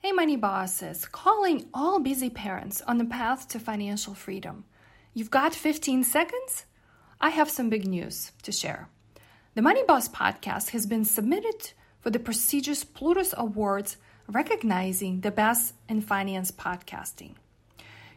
Hey, Money Bosses, calling all busy parents on the path to financial freedom. You've got 15 seconds? I have some big news to share. The Money Boss podcast has been submitted for the prestigious Plutus Awards recognizing the best in finance podcasting.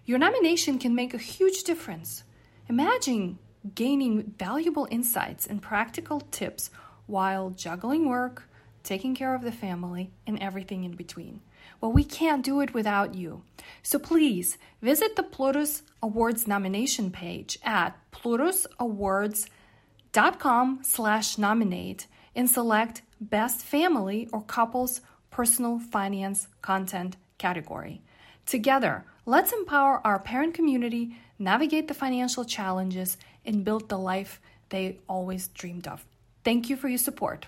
Your nomination can make a huge difference. Imagine gaining valuable insights and practical tips while juggling work, taking care of the family, and everything in between. Well, we can't do it without you. So please visit the Plutus Awards nomination page at plutusawards.com slash nominate and select Best Family or Couples Personal Finance Content category. Together, let's empower our parent community, navigate the financial challenges, and build the life they always dreamed of. Thank you for your support.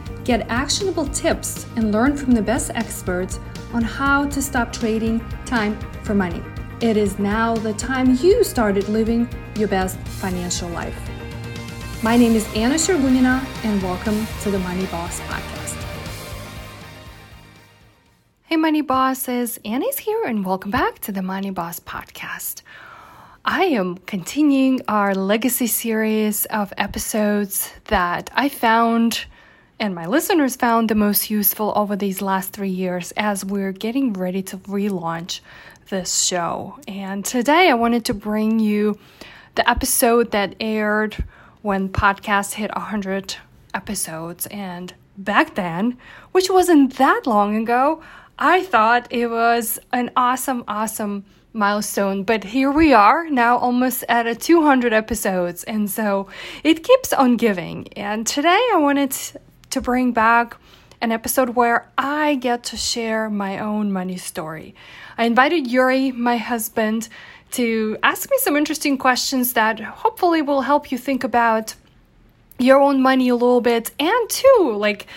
Get actionable tips and learn from the best experts on how to stop trading time for money. It is now the time you started living your best financial life. My name is Anna Sergunina, and welcome to the Money Boss Podcast. Hey, Money Bosses, Anna's here, and welcome back to the Money Boss Podcast. I am continuing our legacy series of episodes that I found and my listeners found the most useful over these last three years as we're getting ready to relaunch this show. And today I wanted to bring you the episode that aired when podcast hit 100 episodes. And back then, which wasn't that long ago, I thought it was an awesome, awesome milestone. But here we are now almost at a 200 episodes. And so it keeps on giving. And today I wanted to bring back an episode where I get to share my own money story. I invited Yuri, my husband, to ask me some interesting questions that hopefully will help you think about your own money a little bit and too like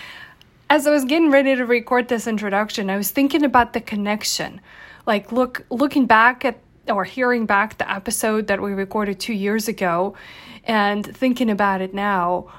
as I was getting ready to record this introduction, I was thinking about the connection. Like look looking back at or hearing back the episode that we recorded 2 years ago and thinking about it now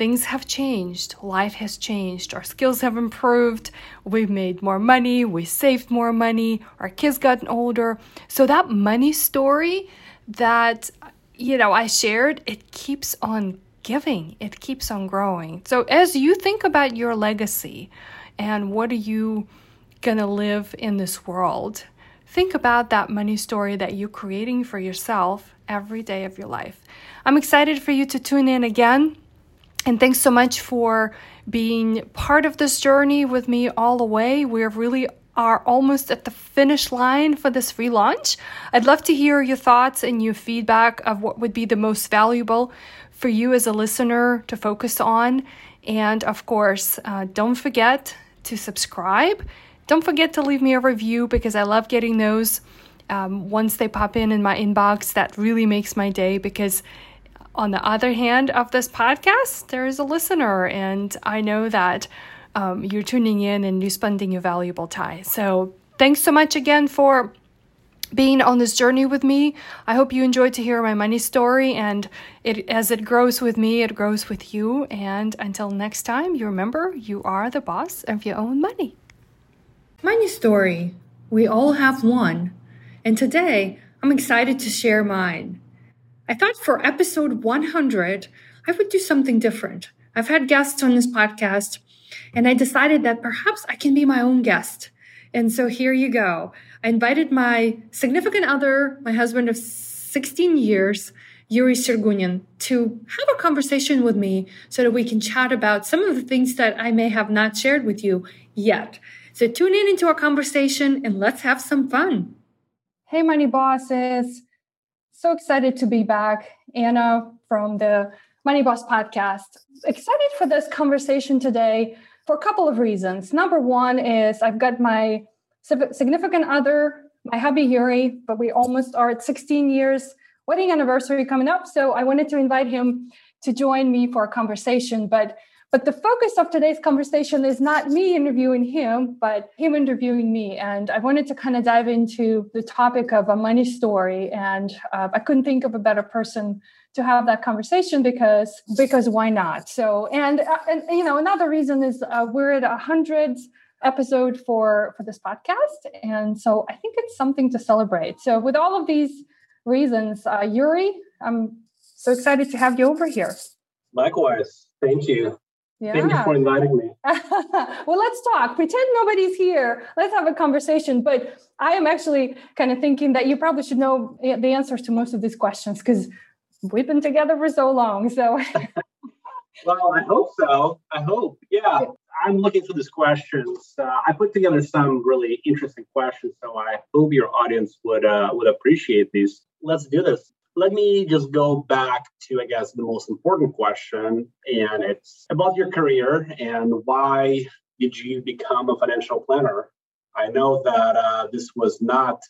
things have changed, life has changed, our skills have improved, we've made more money, we saved more money, our kids gotten older. So that money story that you know I shared, it keeps on giving, it keeps on growing. So as you think about your legacy and what are you gonna live in this world, think about that money story that you're creating for yourself every day of your life. I'm excited for you to tune in again. And thanks so much for being part of this journey with me all the way. We really are almost at the finish line for this relaunch. I'd love to hear your thoughts and your feedback of what would be the most valuable for you as a listener to focus on. And of course, uh, don't forget to subscribe. Don't forget to leave me a review because I love getting those. Um, once they pop in in my inbox, that really makes my day because on the other hand of this podcast, there is a listener, and I know that um, you're tuning in and you're spending your valuable time. So, thanks so much again for being on this journey with me. I hope you enjoyed to hear my money story, and it as it grows with me, it grows with you. And until next time, you remember you are the boss of your own money. Money story. We all have one, and today I'm excited to share mine. I thought for episode 100, I would do something different. I've had guests on this podcast, and I decided that perhaps I can be my own guest. And so here you go. I invited my significant other, my husband of 16 years, Yuri Sergunin, to have a conversation with me so that we can chat about some of the things that I may have not shared with you yet. So tune in into our conversation and let's have some fun. Hey, money bosses. So excited to be back. Anna from the Money Boss podcast. Excited for this conversation today for a couple of reasons. Number one is I've got my significant other, my hubby Yuri, but we almost are at 16 years wedding anniversary coming up. So I wanted to invite him to join me for a conversation. But but the focus of today's conversation is not me interviewing him, but him interviewing me. And I wanted to kind of dive into the topic of a money story. And uh, I couldn't think of a better person to have that conversation because because why not? So and uh, and you know another reason is uh, we're at a hundred episode for for this podcast, and so I think it's something to celebrate. So with all of these reasons, uh, Yuri, I'm so excited to have you over here. Likewise, thank you. Yeah. Thank you for inviting me. well, let's talk. Pretend nobody's here. Let's have a conversation. But I am actually kind of thinking that you probably should know the answers to most of these questions because we've been together for so long. So, well, I hope so. I hope. Yeah. I'm looking for these questions. Uh, I put together some really interesting questions, so I hope your audience would uh, would appreciate these. Let's do this let me just go back to, I guess, the most important question. And it's about your career and why did you become a financial planner? I know that uh, this was not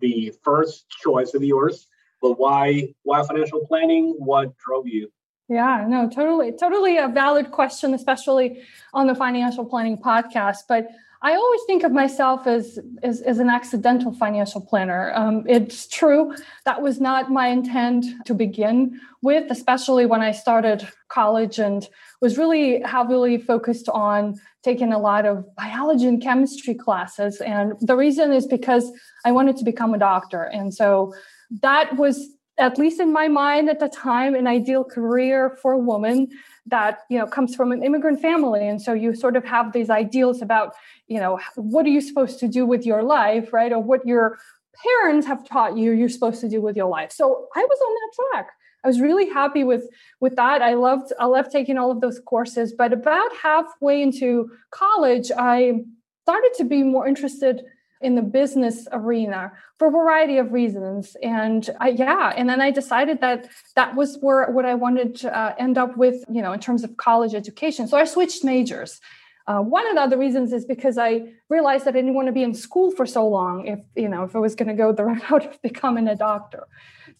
the first choice of yours, but why why financial planning? What drove you? Yeah, no, totally, totally a valid question, especially on the financial planning podcast. But I always think of myself as, as, as an accidental financial planner. Um, it's true, that was not my intent to begin with, especially when I started college and was really heavily focused on taking a lot of biology and chemistry classes. And the reason is because I wanted to become a doctor. And so that was at least in my mind at the time an ideal career for a woman that you know comes from an immigrant family. And so you sort of have these ideals about you know what are you supposed to do with your life right? Or what your parents have taught you you're supposed to do with your life. So i was on that track. I was really happy with with that. I loved i loved taking all of those courses. But about halfway into college i started to be more interested in the business arena for a variety of reasons. And I, yeah and then i decided that that was where what i wanted to uh, end up with you know in terms of college education. So i switched majors. Uh, one of the other reasons is because i realized that i didn't want to be in school for so long if you know if i was going to go the route of becoming a doctor.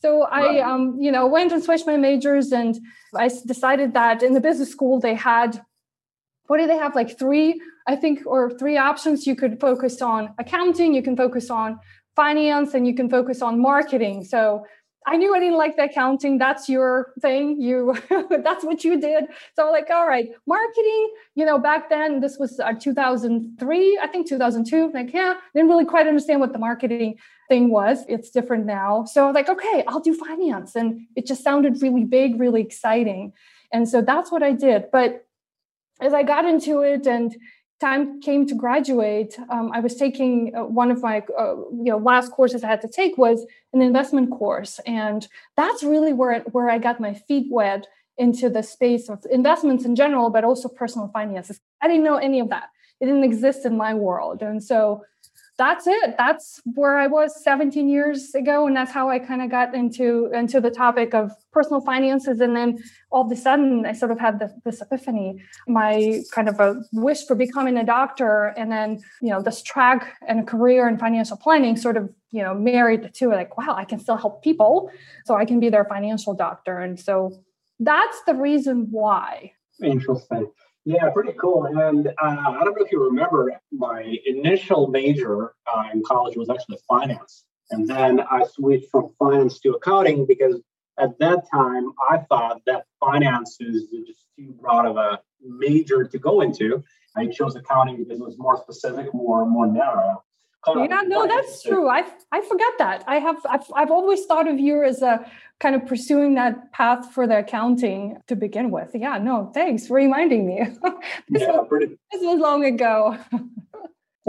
So i um, you know went and switched my majors and i decided that in the business school they had what do they have? Like three i think or three options you could focus on accounting you can focus on finance and you can focus on marketing. So i knew i didn't like the accounting. That's your thing. You that's what you did. So I'm like all right marketing you know back then this was uh, 2003 i think 2002 like yeah didn't really quite understand what the marketing thing was. It's different now. So like okay i'll do finance. And it just sounded really big really exciting. And so that's what i did. But as I got into it and time came to graduate, um, I was taking uh, one of my uh, you know last courses I had to take was an investment course, and that's really where where I got my feet wet into the space of investments in general, but also personal finances. I didn't know any of that; it didn't exist in my world, and so that's it. That's where i was 17 years ago and that's how i kind of got into into the topic of personal finances and then all of a sudden i sort of had the, this epiphany. My kind of a wish for becoming a doctor and then you know this track and career in financial planning sort of you know married the two like wow i can still help people so i can be their financial doctor. And so that's the reason why. Interesting yeah, pretty cool. And uh, I don't know if you remember, my initial major uh, in college was actually finance. And then I switched from finance to accounting because at that time I thought that finance is just too broad of a major to go into. I chose accounting because it was more specific, more more narrow yeah no that's true. I i forget that. I have I've, I've always thought of you as a kind of pursuing that path for the accounting to begin with. Yeah no thanks for reminding me. This, yeah, was, pretty... this was long ago.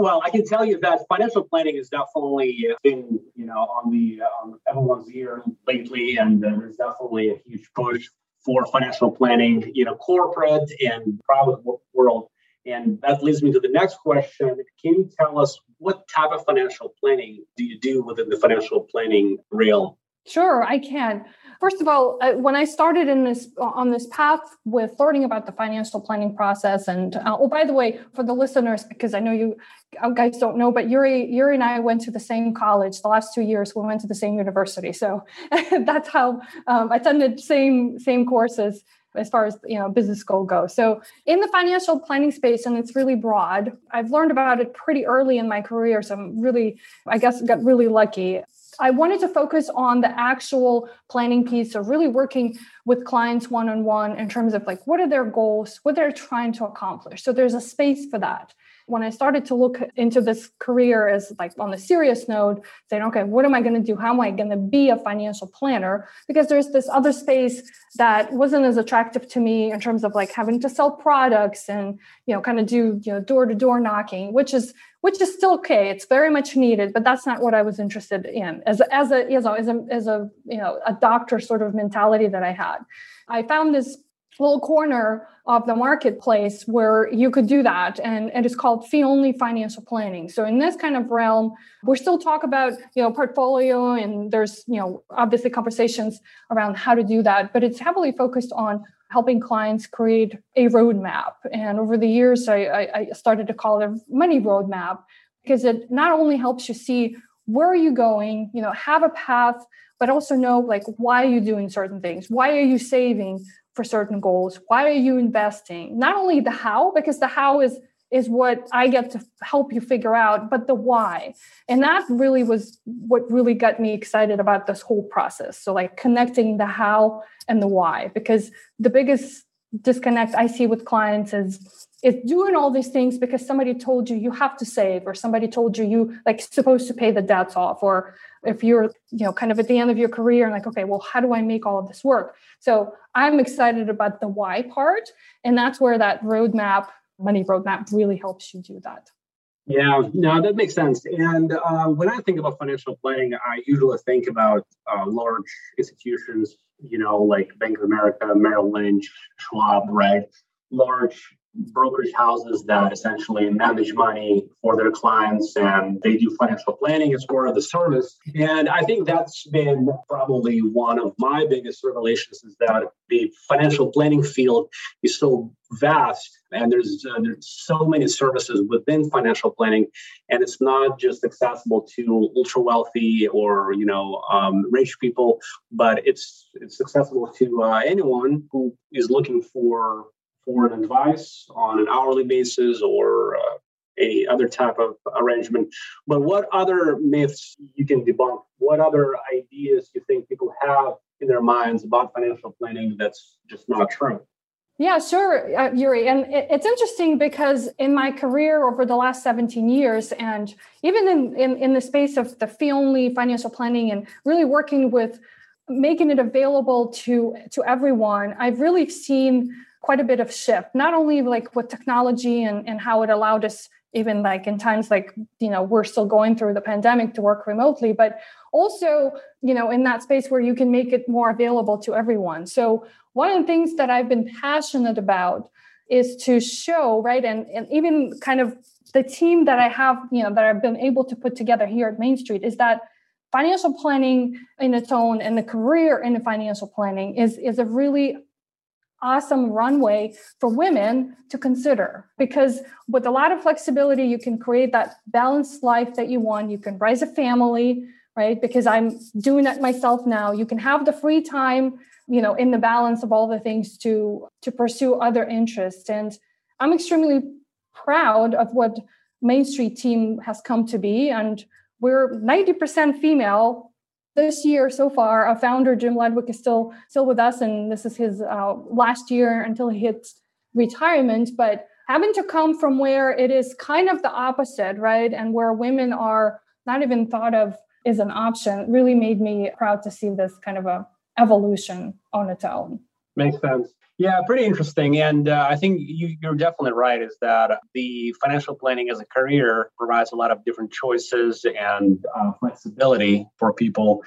Well i can tell you that financial planning has definitely been you know on the uh, on everyone's ear lately and uh, there's definitely a huge push for financial planning you know corporate and private world and that leads me to the next question. Can you tell us what type of financial planning do you do within the financial planning realm? Sure, I can. First of all, uh, when I started in this on this path with learning about the financial planning process, and uh, oh, by the way, for the listeners, because I know you uh, guys don't know, but Yuri, Yuri and I went to the same college. The last two years, we went to the same university, so that's how um, I attended same same courses as far as you know business goal goes. So in the financial planning space and it's really broad i've learned about it pretty early in my career so i'm really i guess got really lucky. I wanted to focus on the actual planning piece of really working with clients one on one in terms of like what are their goals, what they're trying to accomplish. So there's a space for that when I started to look into this career as like on the serious note, saying, okay, what am I going to do? How am I going to be a financial planner? Because there's this other space that wasn't as attractive to me in terms of like having to sell products and you know kind of do you know door to door knocking, which is which is still okay. It's very much needed, but that's not what I was interested in as as a you know as a as a you know a doctor sort of mentality that I had. I found this little corner of the marketplace where you could do that. And, and it's called fee only financial planning. So in this kind of realm we still talk about you know portfolio and there's you know obviously conversations around how to do that but it's heavily focused on helping clients create a roadmap. And over the years i, I started to call it a money roadmap because it not only helps you see where are you going you know have a path but also know like why are you doing certain things? Why are you saving for certain goals. Why are you investing? Not only the how because the how is is what i get to help you figure out but the why. And that really was what really got me excited about this whole process. So like connecting the how and the why because the biggest disconnect i see with clients is is doing all these things because somebody told you you have to save or somebody told you you like supposed to pay the debts off or if you're you know kind of at the end of your career and like okay well how do i make all of this work? So i'm excited about the why part and that's where that roadmap money roadmap really helps you do that. Yeah no that makes sense. And uh, when i think about financial planning i usually think about uh, large institutions you know like bank of america merrill lynch schwab right? Large brokerage houses that essentially manage money for their clients and they do financial planning as part of the service. And I think that's been probably one of my biggest revelations is that the financial planning field is so vast and there's uh, there's so many services within financial planning and it's not just accessible to ultra wealthy or you know um, rich people but it's it's accessible to uh, anyone who is looking for for an advice on an hourly basis or uh, any other type of arrangement. But what other myths you can debunk? What other ideas you think people have in their minds about financial planning that's just not true? Yeah, sure, uh, Yuri. And it, it's interesting because in my career over the last 17 years, and even in, in, in the space of the fee only financial planning and really working with making it available to, to everyone, I've really seen quite a bit of shift, not only like with technology and, and how it allowed us even like in times like you know we're still going through the pandemic to work remotely but also you know in that space where you can make it more available to everyone. So one of the things that i've been passionate about is to show right and, and even kind of the team that i have you know that i've been able to put together here at main street is that financial planning in its own and the career in financial planning is is a really awesome runway for women to consider because with a lot of flexibility you can create that balanced life that you want. You can raise a family right? Because i'm doing that myself now. You can have the free time you know in the balance of all the things to to pursue other interests. And i'm extremely proud of what main street team has come to be. And we're 90% female this year so far, our founder Jim Ludwick is still still with us, and this is his uh, last year until he hits retirement. But having to come from where it is kind of the opposite, right, and where women are not even thought of as an option, really made me proud to see this kind of a evolution on its own. Makes sense. Yeah, pretty interesting. And uh, I think you, are definitely right, is that the financial planning as a career provides a lot of different choices and uh, flexibility for people,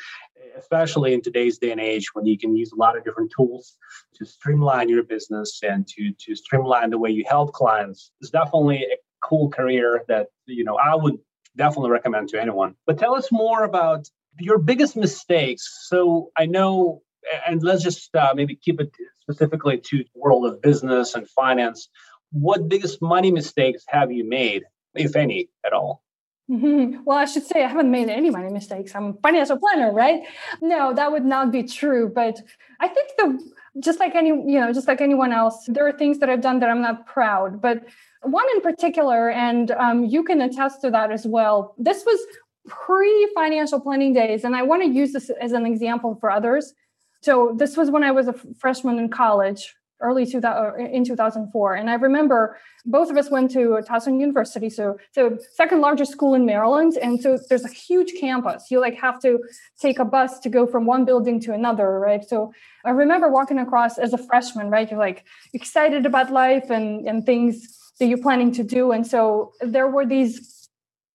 especially in today's day and age when you can use a lot of different tools to streamline your business and to, to streamline the way you help clients. It's definitely a cool career that, you know, I would definitely recommend to anyone. But tell us more about Your biggest mistakes. So I know, and let's just uh, maybe keep it specifically to the world of business and finance. What biggest money mistakes have you made, if any, at all? Mm-hmm. Well, I should say I haven't made any money mistakes. I'm a financial planner, right? No, that would not be true. But I think the just like any you know just like anyone else, there are things that I've done that I'm not proud. But one in particular, and um, you can attest to that as well. This was pre-financial planning days, and I want to use this as an example for others. So this was when I was a freshman in college, early 2000 uh, in 2004 and i remember both of us went to towson university so the second largest school in maryland. And so there's a huge campus. You like have to take a bus to go from one building to another right? So i remember walking across as a freshman right? You're like excited about life and and things that you're planning to do. And so there were these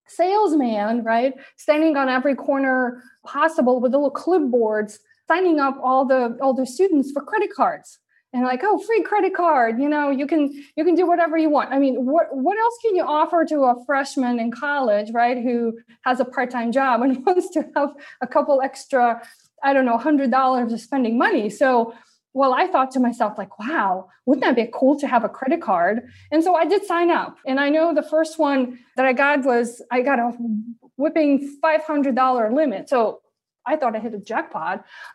salesmen right standing on every corner possible with little clipboards signing up all the all the students for credit cards. And like oh free credit card you know you can you can do whatever you want. I mean what what else can you offer to a freshman in college right who has a part-time job and wants to have a couple extra i don't know hundred dollars of spending money? So well i thought to myself like wow wouldn't that be cool to have a credit card? And so i did sign up. And i know the first one that i got was i got a whipping $500 limit. So I thought I hit a jackpot.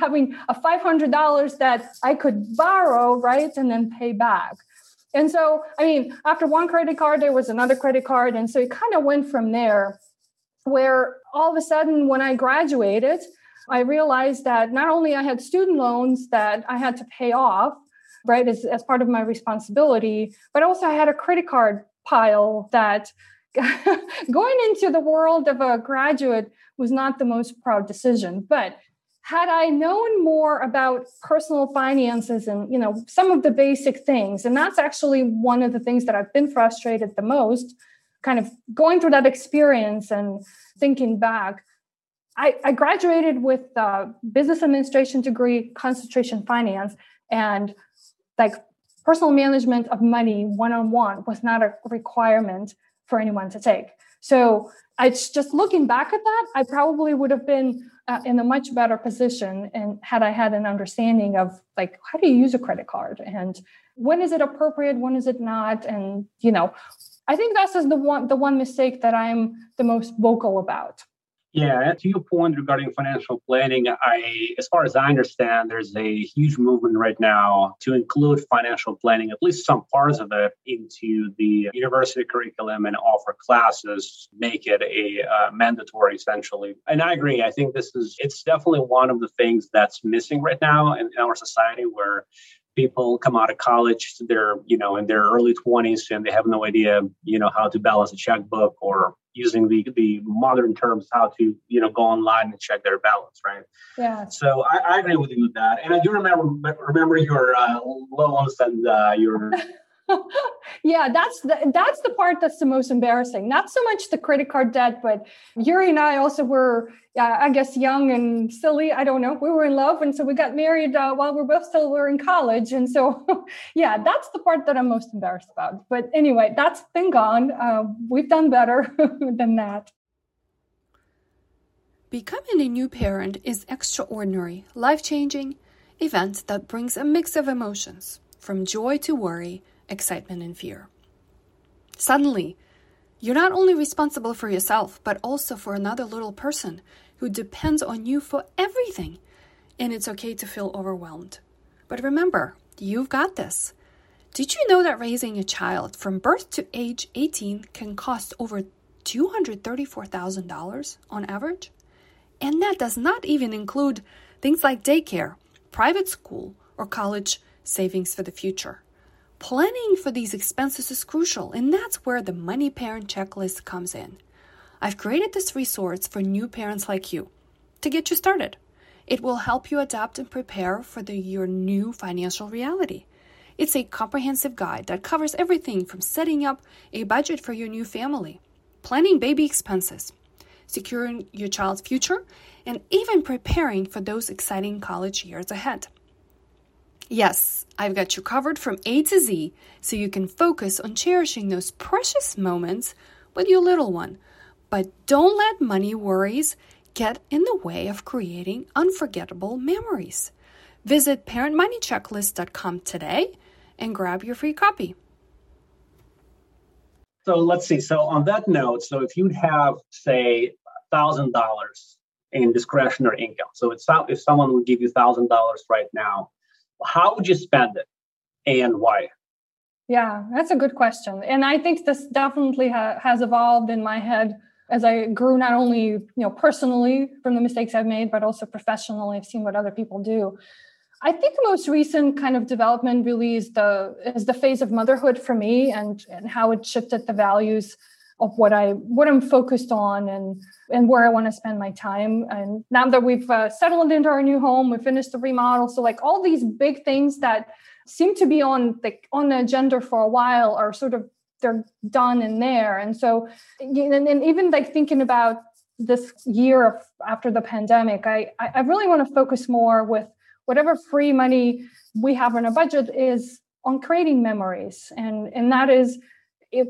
having a $500 that I could borrow, right, and then pay back. And so, I mean, after one credit card, there was another credit card. And so it kind of went from there, where all of a sudden, when I graduated, I realized that not only I had student loans that I had to pay off, right, as, as part of my responsibility, but also I had a credit card pile that going into the world of a graduate was not the most proud decision. But had I known more about personal finances and you know some of the basic things, and that's actually one of the things that I've been frustrated the most, kind of going through that experience and thinking back. I, I graduated with a business administration degree, concentration finance, and like personal management of money one on one was not a requirement for anyone to take. So it's just looking back at that, I probably would have been uh, in a much better position and had I had an understanding of like how do you use a credit card and when is it appropriate, when is it not, and you know, I think that's the one the one mistake that I'm the most vocal about. Yeah, to your point regarding financial planning, I, as far as I understand, there's a huge movement right now to include financial planning, at least some parts of it, into the university curriculum and offer classes, make it a uh, mandatory essentially. And I agree. I think this is it's definitely one of the things that's missing right now in, in our society, where people come out of college they're you know in their early 20s and they have no idea you know how to balance a checkbook or using the the modern terms how to you know go online and check their balance right? Yeah. So i, I agree with you with that. And i do remember remember your uh, loans and uh, your yeah, that's the, that's the part that's the most embarrassing. Not so much the credit card debt, but Yuri and I also were, uh, I guess, young and silly. I don't know. We were in love, and so we got married uh, while we're both still were in college. And so, yeah, that's the part that I'm most embarrassed about. But anyway, that's been gone. Uh, we've done better than that. Becoming a new parent is extraordinary, life changing event that brings a mix of emotions, from joy to worry excitement, and fear. Suddenly, you're not only responsible for yourself, but also for another little person who depends on you for everything. And it's okay to feel overwhelmed. But remember, you've got this. Did you know that raising a child from birth to age 18 can cost over $234,000 on average? And that does not even include things like daycare, private school, or college savings for the future. Planning for these expenses is crucial, and that's where the Money Parent Checklist comes in. I've created this resource for new parents like you to get you started. It will help you adapt and prepare for the, your new financial reality. It's a comprehensive guide that covers everything from setting up a budget for your new family, planning baby expenses, securing your child's future, and even preparing for those exciting college years ahead. Yes, I've got you covered from A to Z so you can focus on cherishing those precious moments with your little one, But don't let money worries get in the way of creating unforgettable memories. Visit parentmoneychecklist.com today and grab your free copy. So let's see. So on that note, so if you'd have, say, thousand dollars in discretionary income, so it's if someone would give you thousand dollars right now, how would you spend it, and why? Yeah, that's a good question, and I think this definitely ha- has evolved in my head as I grew not only you know personally from the mistakes I've made, but also professionally. I've seen what other people do. I think the most recent kind of development really is the is the phase of motherhood for me and and how it shifted the values of what I what I'm focused on and and where I want to spend my time. And now that we've uh, settled into our new home, we finished the remodel, so like all these big things that seem to be on like on the agenda for a while are sort of they're done in there. And so and, and even like thinking about this year of after the pandemic, I I really want to focus more with whatever free money we have in a budget is on creating memories and and that is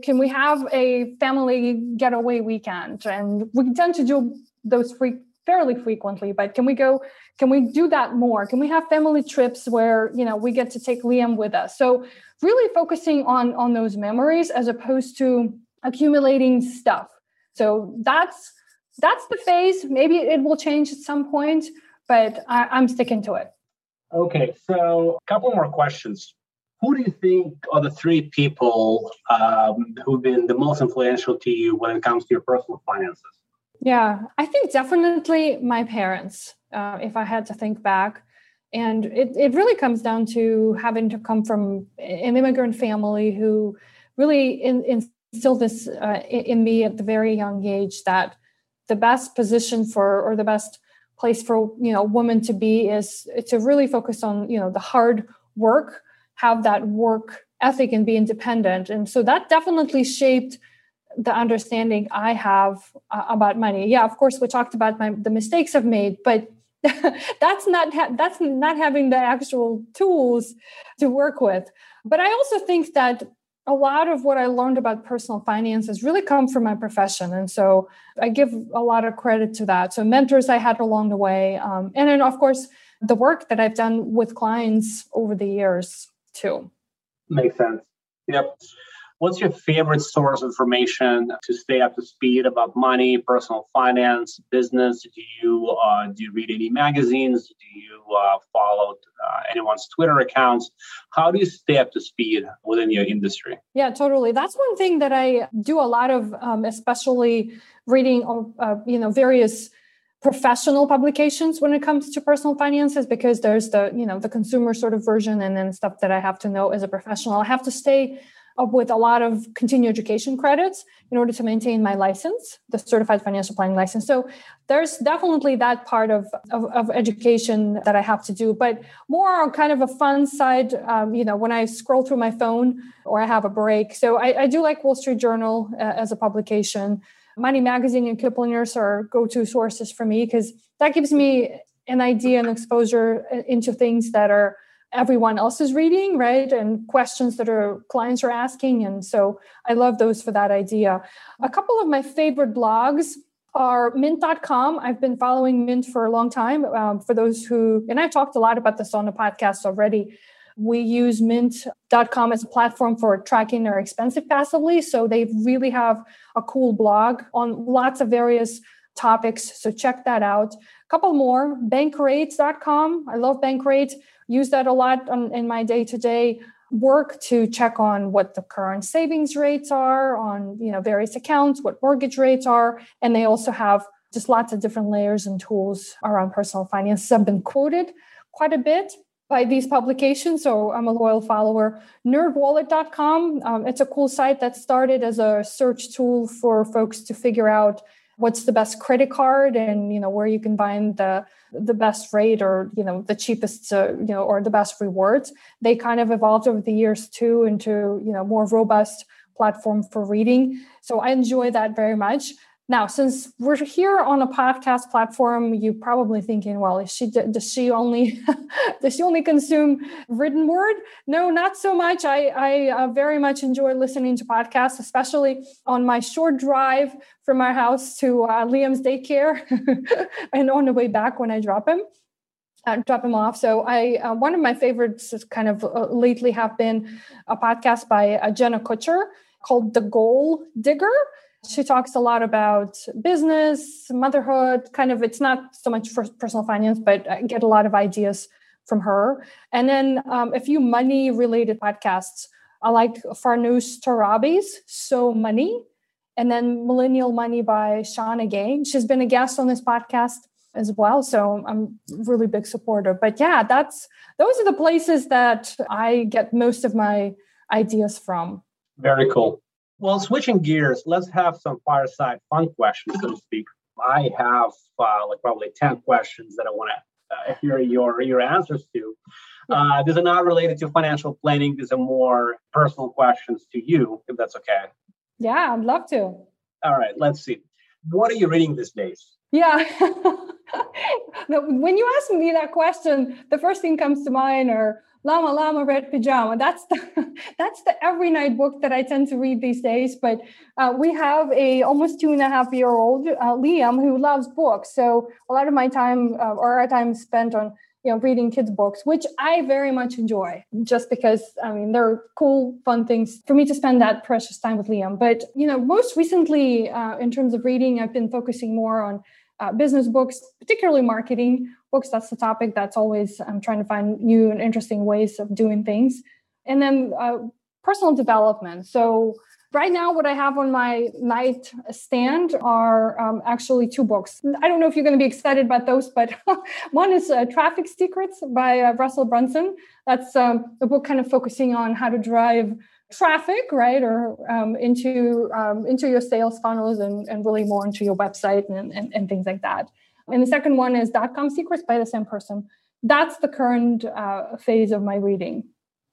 can we have a family getaway weekend? And we tend to do those free fairly frequently but can we go can we do that more? Can we have family trips where you know we get to take liam with us? So really focusing on on those memories as opposed to accumulating stuff. So that's that's the phase. Maybe it will change at some point but I, i'm sticking to it. Okay, so a couple more questions. Who do you think are the three people um, who've been the most influential to you when it comes to your personal finances? Yeah, I think definitely my parents, uh, if I had to think back. And it, it really comes down to having to come from an immigrant family who really in, instilled this uh, in me at the very young age that the best position for or the best place for you know women to be is to really focus on you know the hard work have that work ethic and be independent and so that definitely shaped the understanding i have uh, about money yeah of course we talked about my, the mistakes i've made but that's not ha- that's not having the actual tools to work with but i also think that a lot of what I learned about personal finances really come from my profession. And so I give a lot of credit to that. So, mentors I had along the way. Um, and then, of course, the work that I've done with clients over the years, too. Makes sense. Yep. What's your favorite source of information to stay up to speed about money, personal finance, business? Do you uh, do you read any magazines? Do you uh, follow uh, anyone's Twitter accounts? How do you stay up to speed within your industry? Yeah, totally. That's one thing that I do a lot of, um, especially reading, uh, you know, various professional publications when it comes to personal finances because there's the you know the consumer sort of version and then stuff that i have to know as a professional i have to stay up with a lot of continuing education credits in order to maintain my license, the certified financial planning license. So there's definitely that part of, of, of education that I have to do, but more on kind of a fun side, um, you know, when I scroll through my phone or I have a break. So I, I do like Wall Street Journal uh, as a publication. Money Magazine and Kiplinger's are go-to sources for me because that gives me an idea and exposure uh, into things that are everyone else is reading, right? And questions that our clients are asking. And so I love those for that idea. A couple of my favorite blogs are mint.com. I've been following Mint for a long time. Um, for those who, and I've talked a lot about this on the podcast already. We use mint.com as a platform for tracking our expenses passively. So they really have a cool blog on lots of various topics. So check that out. A couple more bankrate.com. I love Bankrate use that a lot on, in my day-to-day work to check on what the current savings rates are on you know various accounts what mortgage rates are and they also have just lots of different layers and tools around personal finance i've been quoted quite a bit by these publications so i'm a loyal follower. nerdwallet.com um, it's a cool site that started as a search tool for folks to figure out what's the best credit card and you know where you can find the the best rate or you know the cheapest uh, you know or the best rewards. They kind of evolved over the years too into you know more robust platform for reading. So i enjoy that very much Now, since we're here on a podcast platform, you're probably thinking, "Well, is she does she only does she only consume written word?" No, not so much. I I uh, very much enjoy listening to podcasts, especially on my short drive from my house to uh, Liam's daycare, and on the way back when I drop him. Uh, drop him off. So I uh, one of my favorites is kind of uh, lately have been a podcast by uh, Jenna Kutcher called The Goal Digger she talks a lot about business, motherhood, kind of, it's not so much for personal finance, but I get a lot of ideas from her. And then um, a few money related podcasts. I like Farnoosh Torabi's So Money, and then Millennial Money by Shannah Game. She's been a guest on this podcast as well. So I'm really big supporter. But yeah, that's those are the places that I get most of my ideas from. Very cool. Well, switching gears, let's have some fireside fun questions, so to speak. I have uh, like probably 10 questions that I want to uh, hear your, your answers to. Uh, these are not related to financial planning. These are more personal questions to you, if that's okay. Yeah, I'd love to. All right, let's see. What are you reading these days? Yeah. when you ask me that question, the first thing comes to mind are Llama Llama Red Pajama. That's the that's the every night book that I tend to read these days. But uh, we have a almost two and a half year old uh, Liam who loves books. So a lot of my time uh, or our time spent on you know reading kids books, which I very much enjoy, just because I mean they're cool, fun things for me to spend that precious time with Liam. But you know, most recently uh, in terms of reading, I've been focusing more on uh, business books, particularly marketing books. That's the topic that's always I'm trying to find new and interesting ways of doing things. And then uh, personal development. So right now, what I have on my night stand are um, actually two books. I don't know if you're going to be excited about those, but one is uh, Traffic Secrets by uh, Russell Brunson. That's um, a book kind of focusing on how to drive traffic, right, or um, into um, into your sales funnels and, and really more into your website and, and, and, things like that. And the second one is Dot Com Secrets by the same person. That's the current uh, phase of my reading.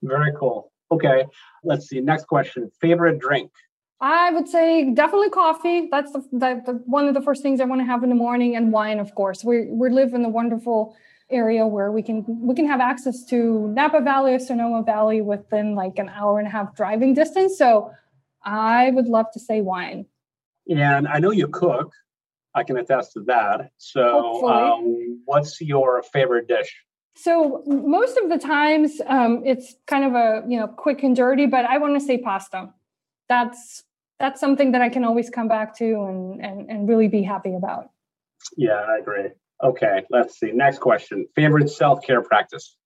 Very cool. Okay, let's see. Next question: Favorite drink? I would say definitely coffee. That's the, the, the one of the first things I want to have in the morning, and wine, of course. We we live in a wonderful area where we can we can have access to Napa Valley or Sonoma Valley within like an hour and a half driving distance. So I would love to say wine. And I know you cook. I can attest to that. So, um, what's your favorite dish? So most of the times, um, it's kind of a you know quick and dirty, but I want to say pasta. That's that's something that I can always come back to and and, and really be happy about. Yeah, I agree. Okay, let's see. Next question. Favorite self care practice?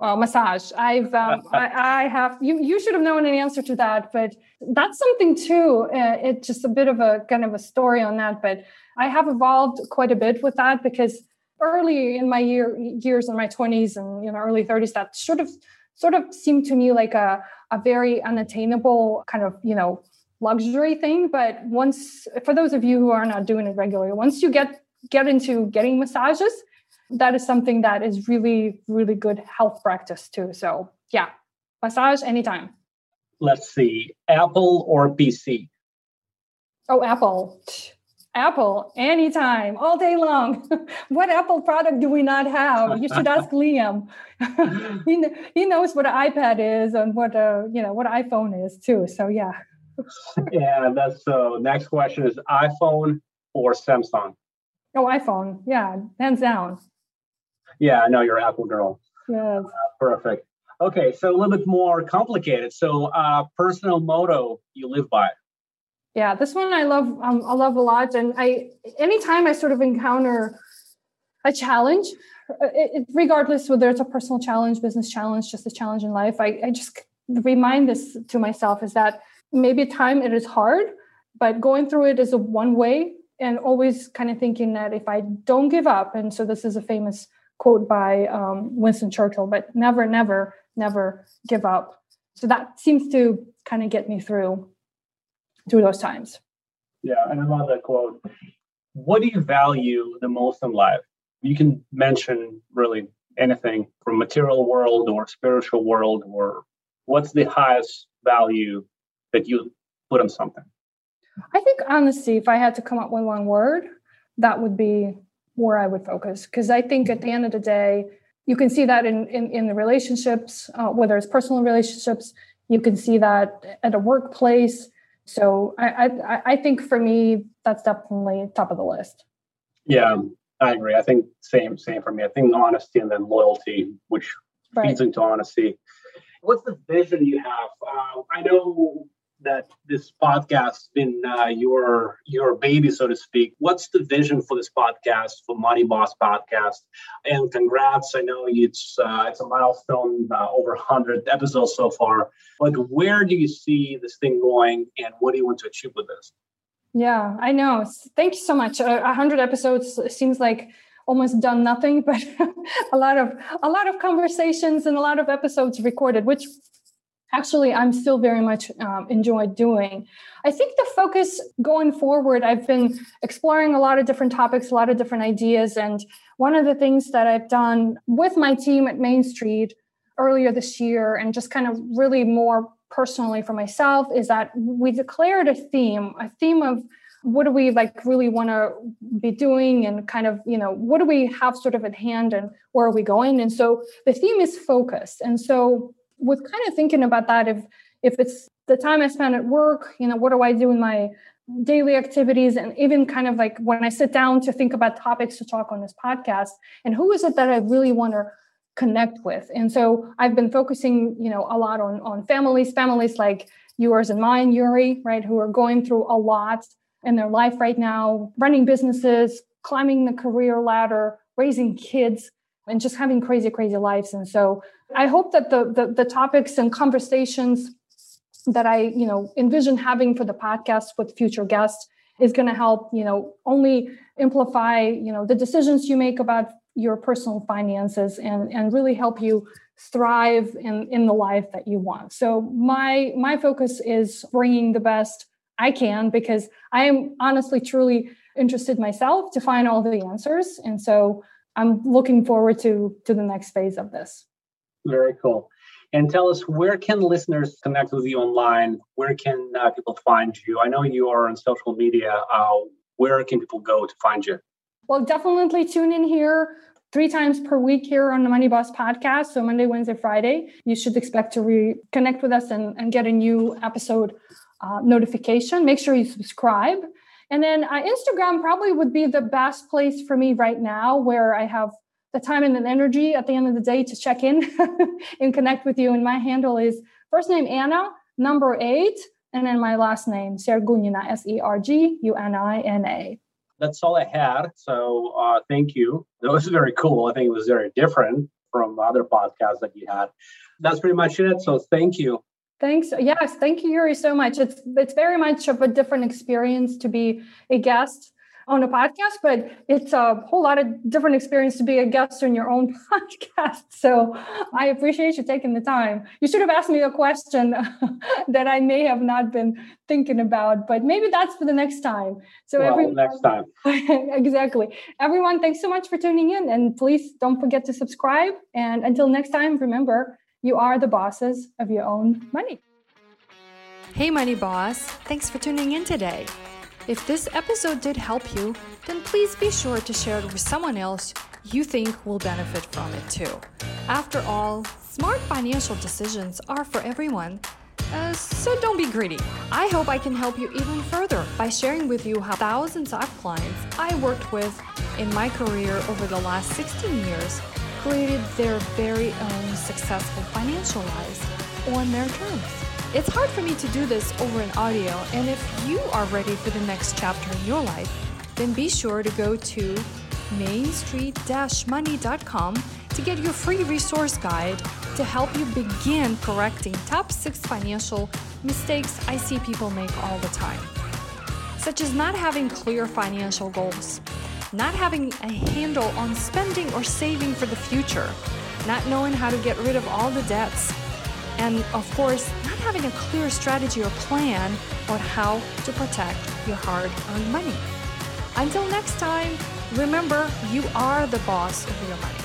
Well, massage. I've um, I, I, have you. You should have known an answer to that, but that's something too. Uh, it's just a bit of a kind of a story on that, but I have evolved quite a bit with that because early in my year years in my twenties and you know early thirties, that sort of sort of seemed to me like a a very unattainable kind of you know luxury thing. But once, for those of you who are not doing it regularly, once you get get into getting massages, that is something that is really, really good health practice too. So yeah, massage anytime. Let's see, Apple or PC? Oh, Apple. Apple anytime, all day long. what Apple product do we not have? You should ask Liam. he, he knows what an iPad is and what a you know what iPhone is too. So yeah. yeah, that's so. Next question is iPhone or Samsung? Oh, iPhone. Yeah, hands down. Yeah, I know you're Apple girl. Yes. Uh, perfect. Okay, so a little bit more complicated. So, uh, personal motto you live by. Yeah, this one I love. Um, I love a lot, and I anytime I sort of encounter a challenge, uh, it, it, regardless whether it's a personal challenge, business challenge, just a challenge in life, I, I just remind this to myself is that maybe time it is hard, but going through it is a one way and always kind of thinking that if I don't give up, and so this is a famous quote by um, Winston Churchill, but never, never, never give up. So that seems to kind of get me through through those times. Yeah, and I love that quote. What do you value the most in life? You can mention really anything from material world or spiritual world, or what's the highest value that you put on something? I think honestly, if I had to come up with one word, that would be where I would focus. Because I think at the end of the day, you can see that in in, in the relationships, uh, whether it's personal relationships, you can see that at a workplace. So I, I I think for me, that's definitely top of the list. Yeah, I agree. I think same same for me. I think honesty and then loyalty, which right. feeds into honesty. What's the vision you have? Uh, I know that this podcast has been uh, your your baby, so to speak. What's the vision for this podcast, for Money Boss Podcast? And congrats! I know it's uh, it's a milestone, uh, over 100 episodes so far. But where do you see this thing going, and what do you want to achieve with this? Yeah, I know. Thank you so much. Uh, hundred episodes seems like almost done nothing, but a lot of a lot of conversations and a lot of episodes recorded, which actually I'm still very much um, enjoy doing. I think the focus going forward, I've been exploring a lot of different topics, a lot of different ideas, and one of the things that I've done with my team at Main Street earlier this year, and just kind of really more personally for myself is that we declared a theme, a theme of what do we like really want to be doing and kind of you know what do we have sort of at hand and where are we going and so the theme is focused and so with kind of thinking about that if if it's the time i spend at work you know what do i do in my daily activities and even kind of like when i sit down to think about topics to talk on this podcast and who is it that i really want to connect with. And so I've been focusing, you know, a lot on on families, families like yours and mine, Yuri, right, who are going through a lot in their life right now, running businesses, climbing the career ladder, raising kids, and just having crazy, crazy lives. And so I hope that the the, the topics and conversations that I, you know, envision having for the podcast with future guests is going to help, you know, only amplify, you know, the decisions you make about your personal finances and, and really help you thrive in, in the life that you want. So my my focus is bringing the best I can because I am honestly truly interested myself to find all the answers and so I'm looking forward to to the next phase of this. Very cool. And tell us where can listeners connect with you online? Where can uh, people find you? I know you are on social media. Uh, where can people go to find you? Well, definitely tune in here three times per week here on the Money Boss podcast. So Monday, Wednesday, Friday, you should expect to reconnect with us and, and get a new episode uh, notification. Make sure you subscribe. And then uh, Instagram probably would be the best place for me right now, where I have the time and the energy at the end of the day to check in and connect with you. And my handle is first name Anna, number eight, and then my last name, Sergunina, S E R G U N I N A that's all I had. So uh, thank you. That was very cool. I think it was very different from other podcasts that you had. That's pretty much it. So thank you. Thanks. Yes, thank you, Yuri, so much. It's it's very much of a different experience to be a guest on a podcast, but it's a whole lot of different experience to be a guest on your own podcast. So I appreciate you taking the time. You should have asked me a question that I may have not been thinking about, but maybe that's for the next time. So well, everyone, next time. exactly. Everyone, thanks so much for tuning in. And please don't forget to subscribe. And until next time, remember, you are the bosses of your own money. Hey, Money Boss. Thanks for tuning in today. If this episode did help you, then please be sure to share it with someone else you think will benefit from it too. After all, smart financial decisions are for everyone. Uh, so don't be greedy. I hope I can help you even further by sharing with you how thousands of clients I worked with in my career over the last 16 years created their very own successful financial lives on their terms. It's hard for me to do this over an audio, and if you are ready for the next chapter in your life, then be sure to go to mainstreet-money.com to get your free resource guide to help you begin correcting top six financial mistakes I see people make all the time, such as not having clear financial goals, not having a handle on spending or saving for the future, not knowing how to get rid of all the debts and of course, not having a clear strategy or plan on how to protect your hard earned money. Until next time, remember you are the boss of your money.